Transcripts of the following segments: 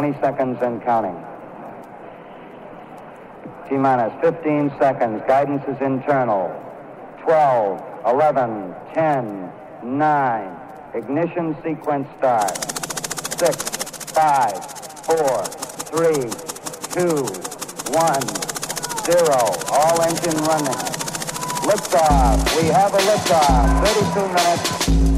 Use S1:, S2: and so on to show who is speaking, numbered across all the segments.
S1: 20 seconds and counting. T minus 15 seconds. Guidance is internal. 12, 11, 10, 9. Ignition sequence start. 6, 5, 4, 3, 2, 1, 0. All engine running. Liftoff. We have a liftoff. 32 minutes.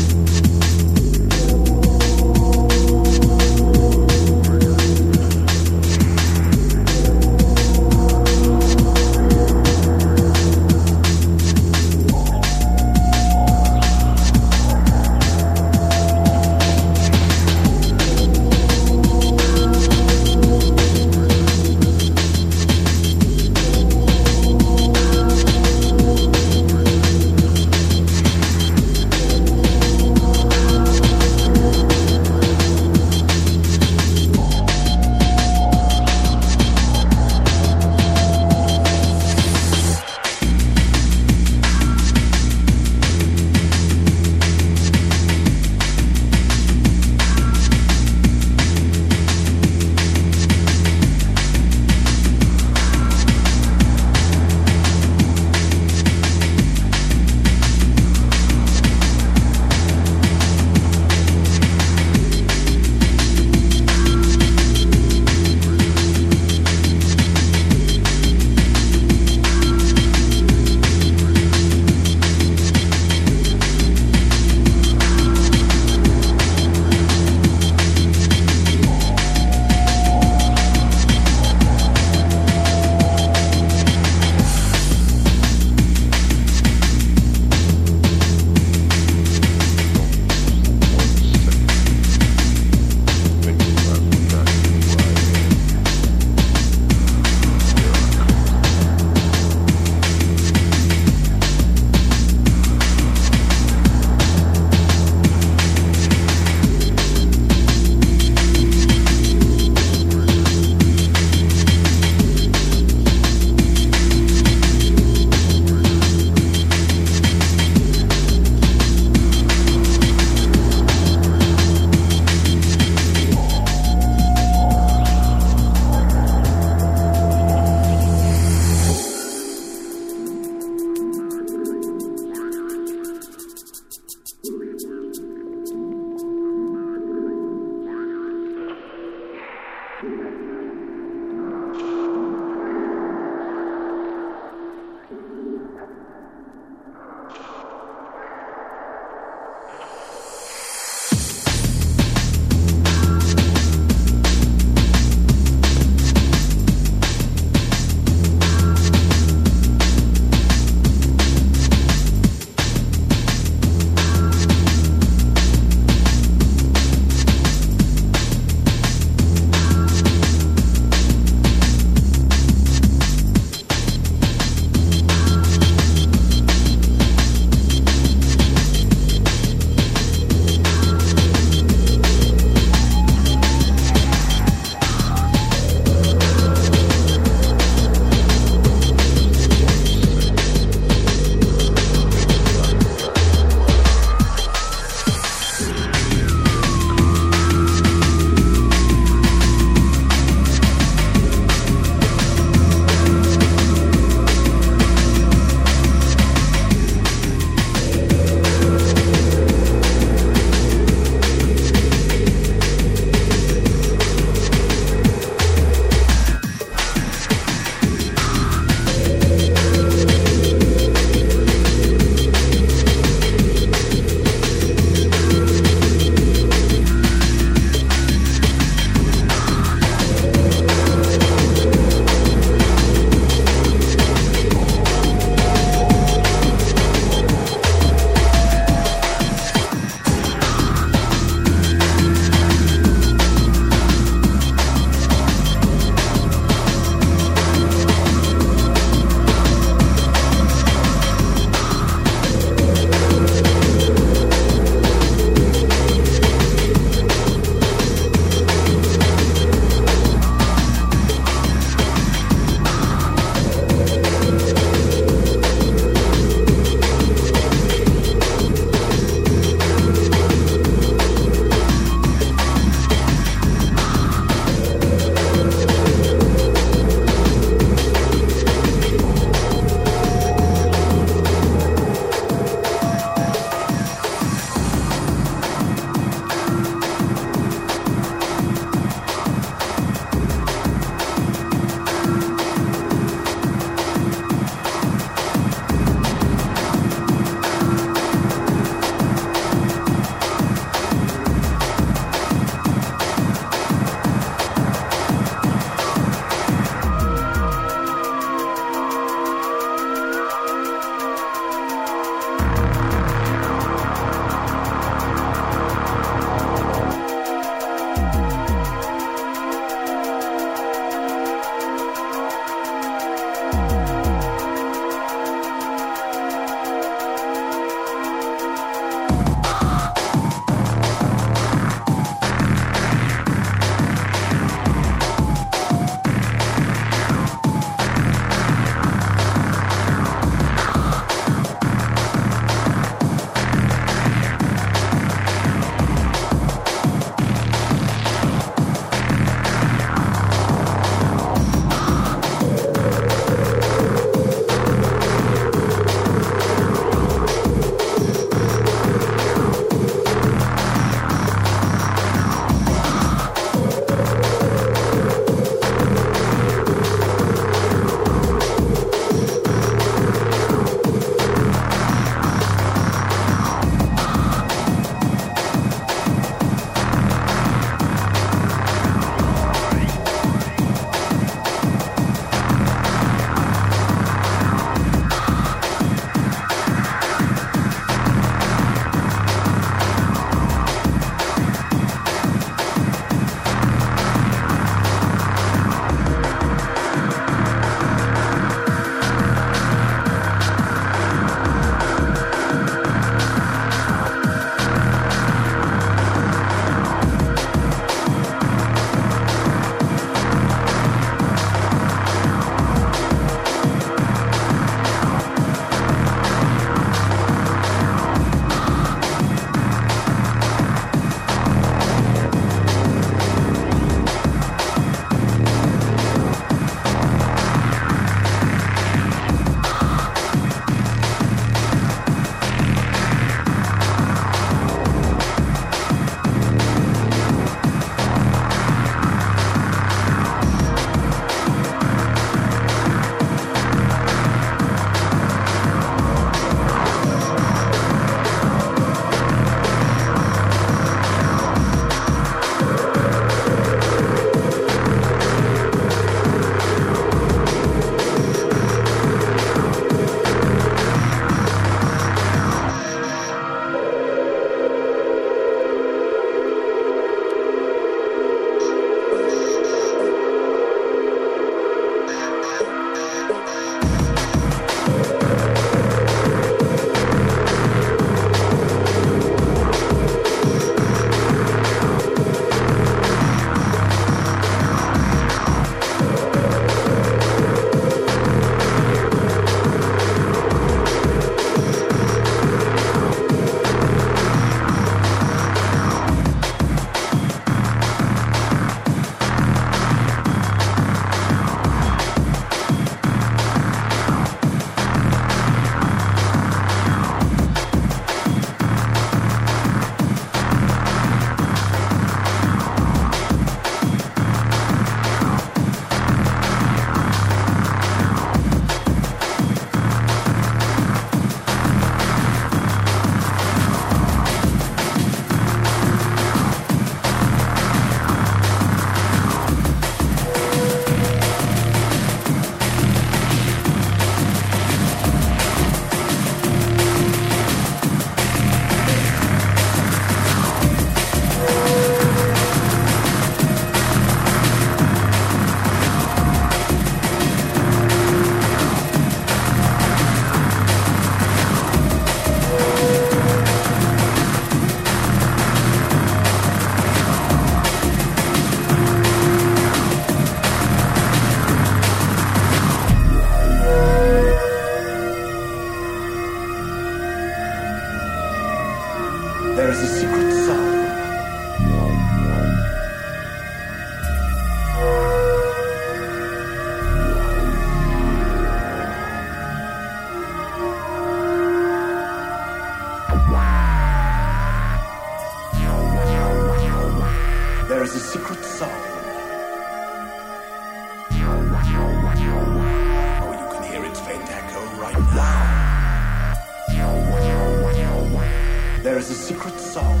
S2: secret song.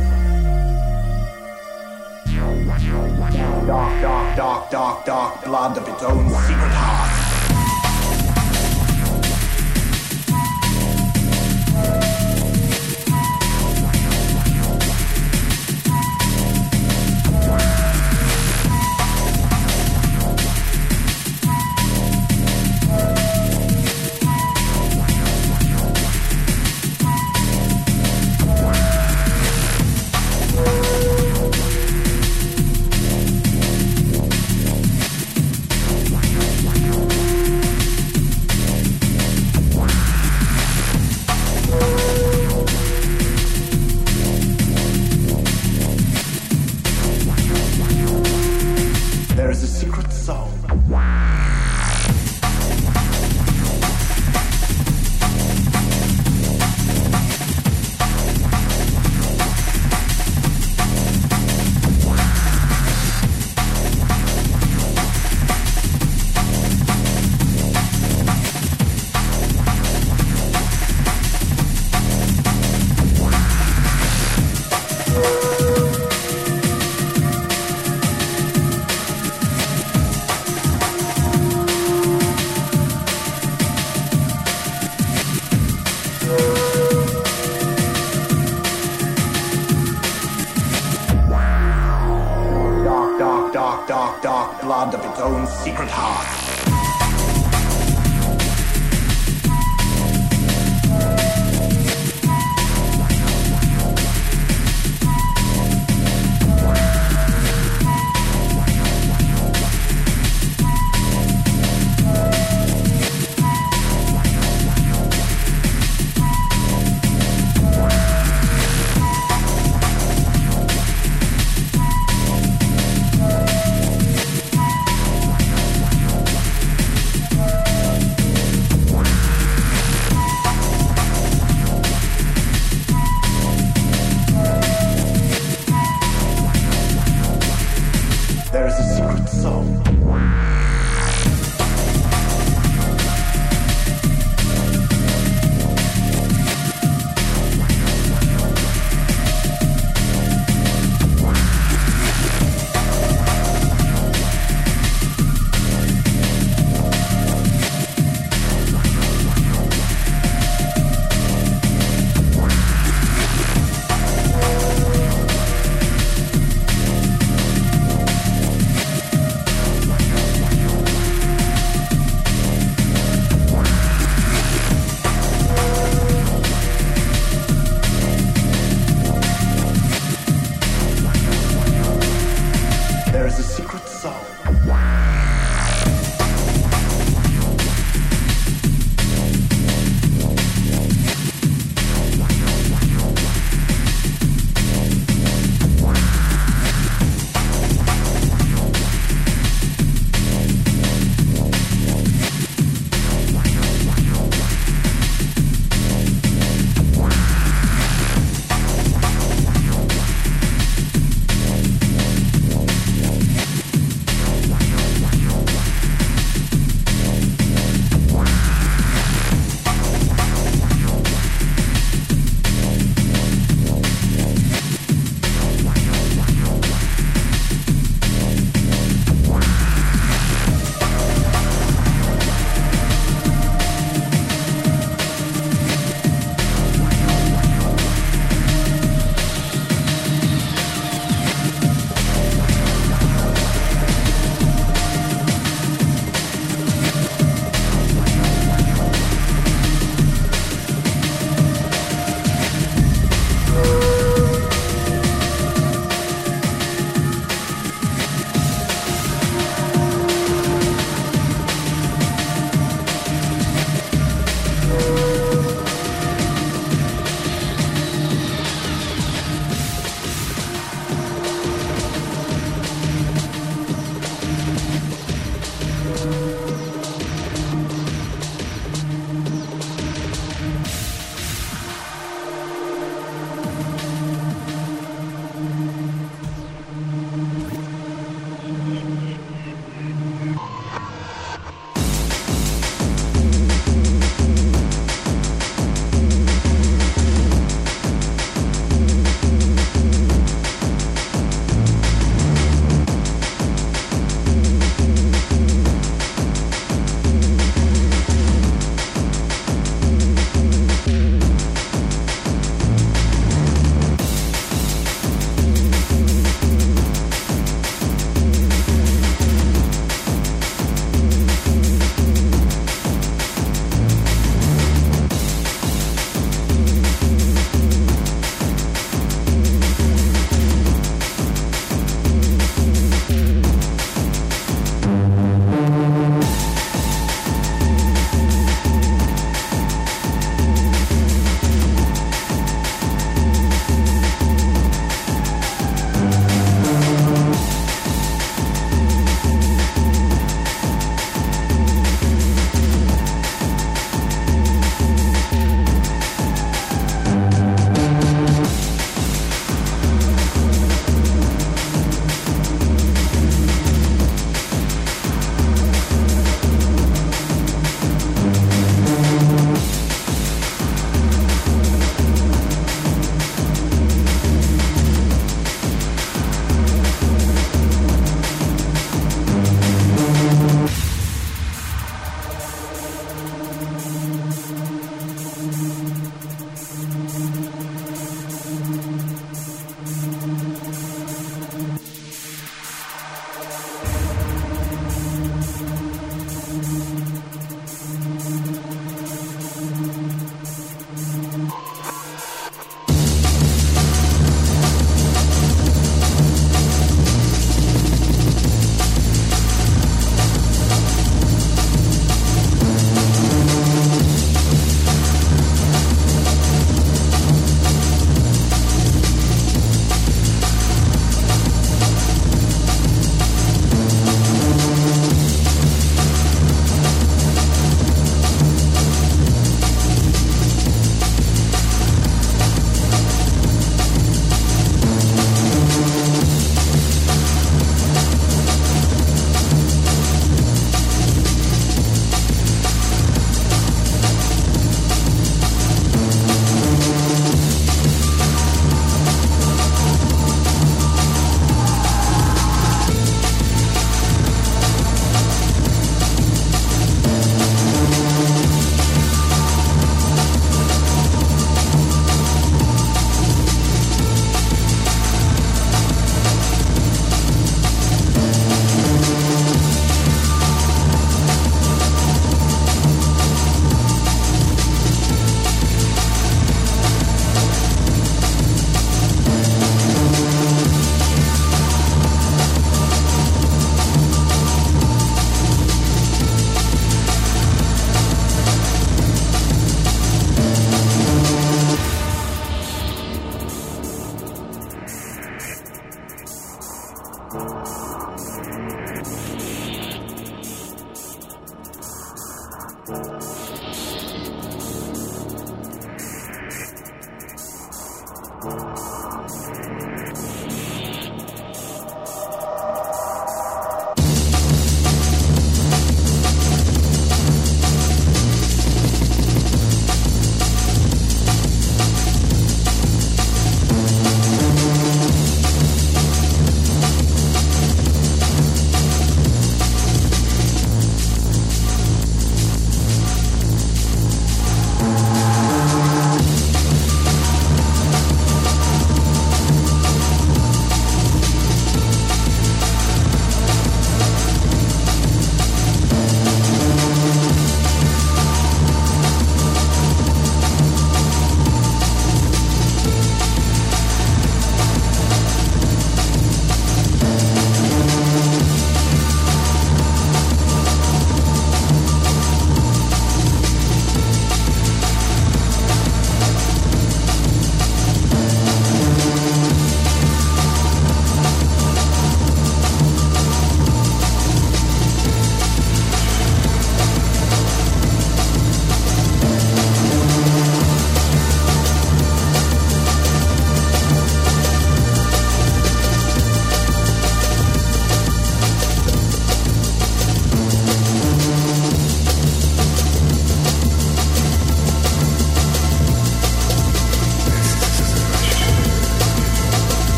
S2: Dark, dark, dark, dark, dark blood of its own secret heart.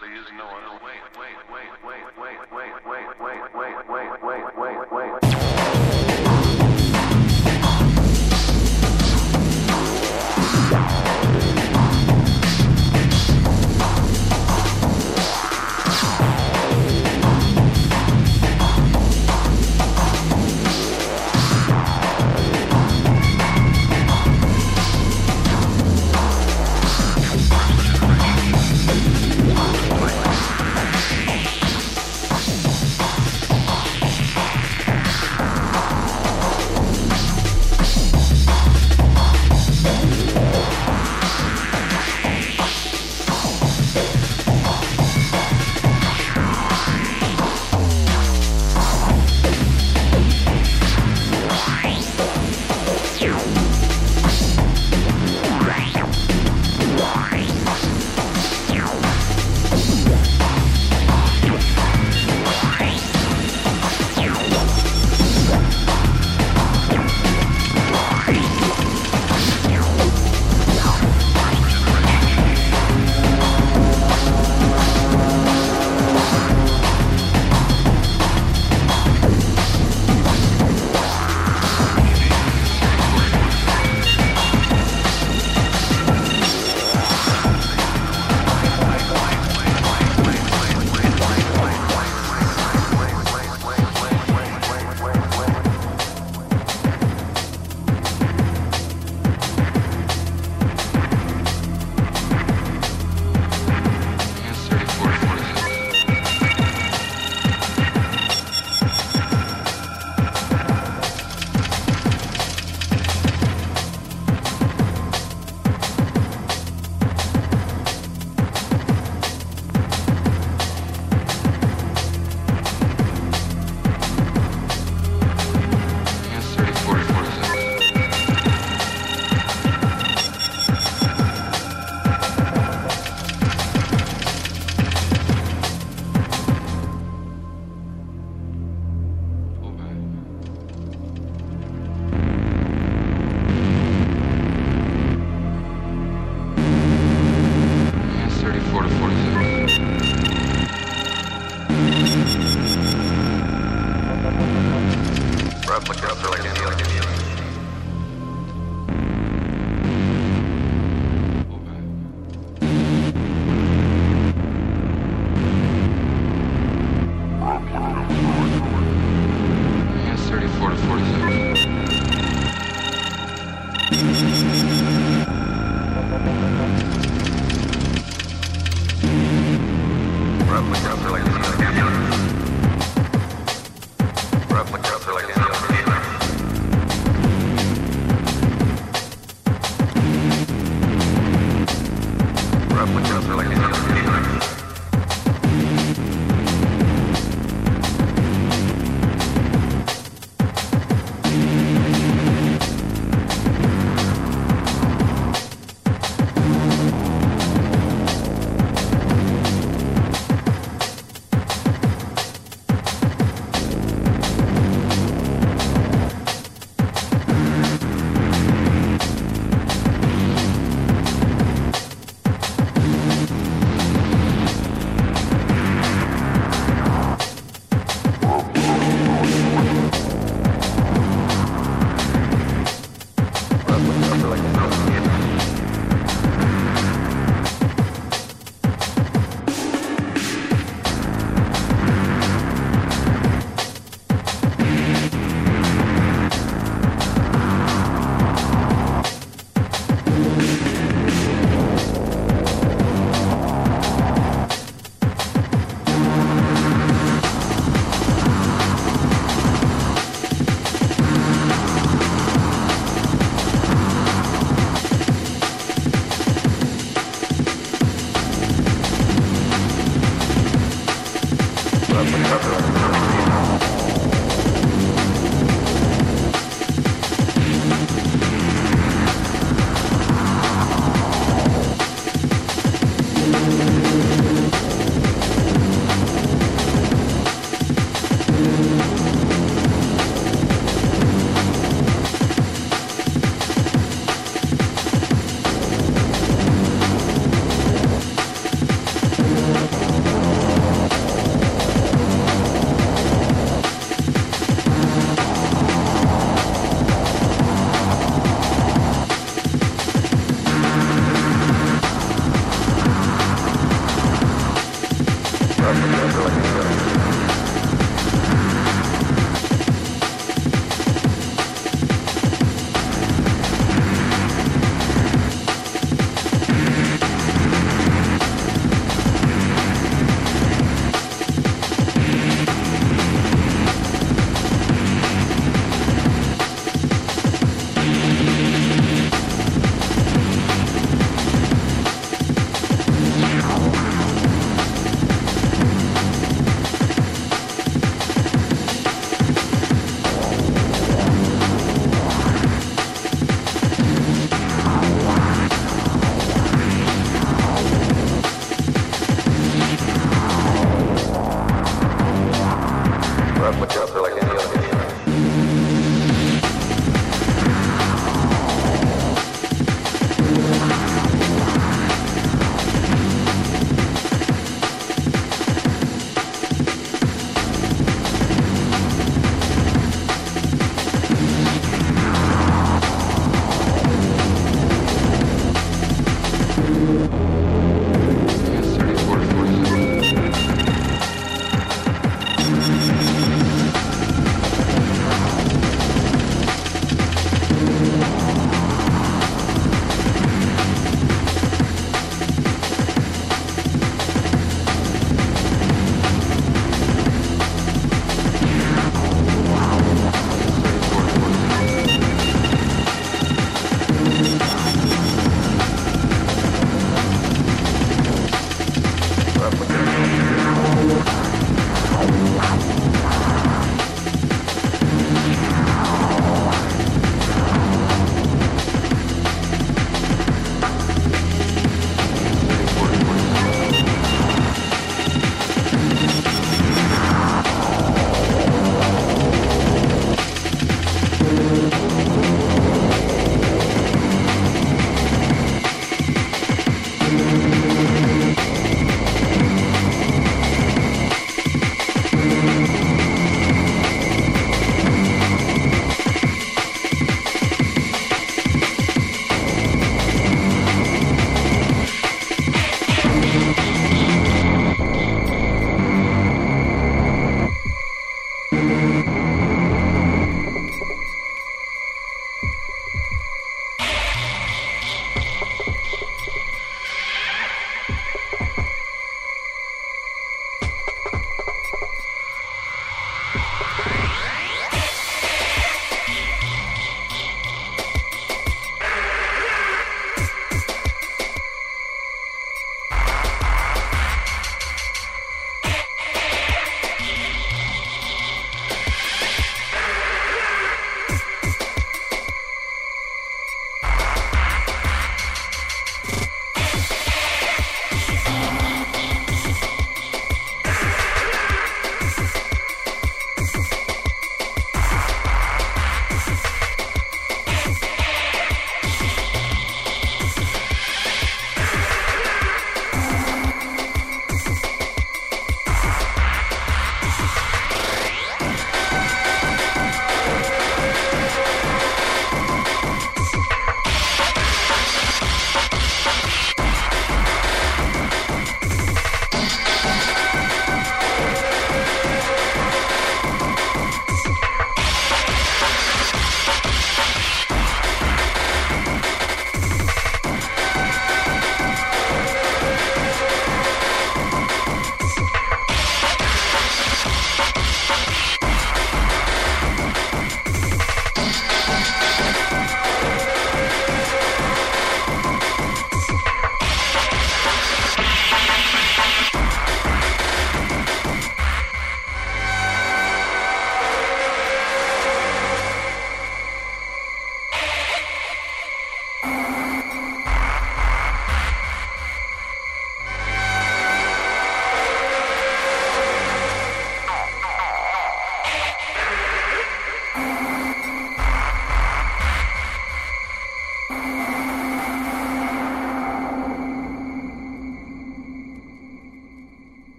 S2: there is no other way. Wait, wait, wait, wait, wait, wait, wait, wait, wait, wait, wait, wait, wait.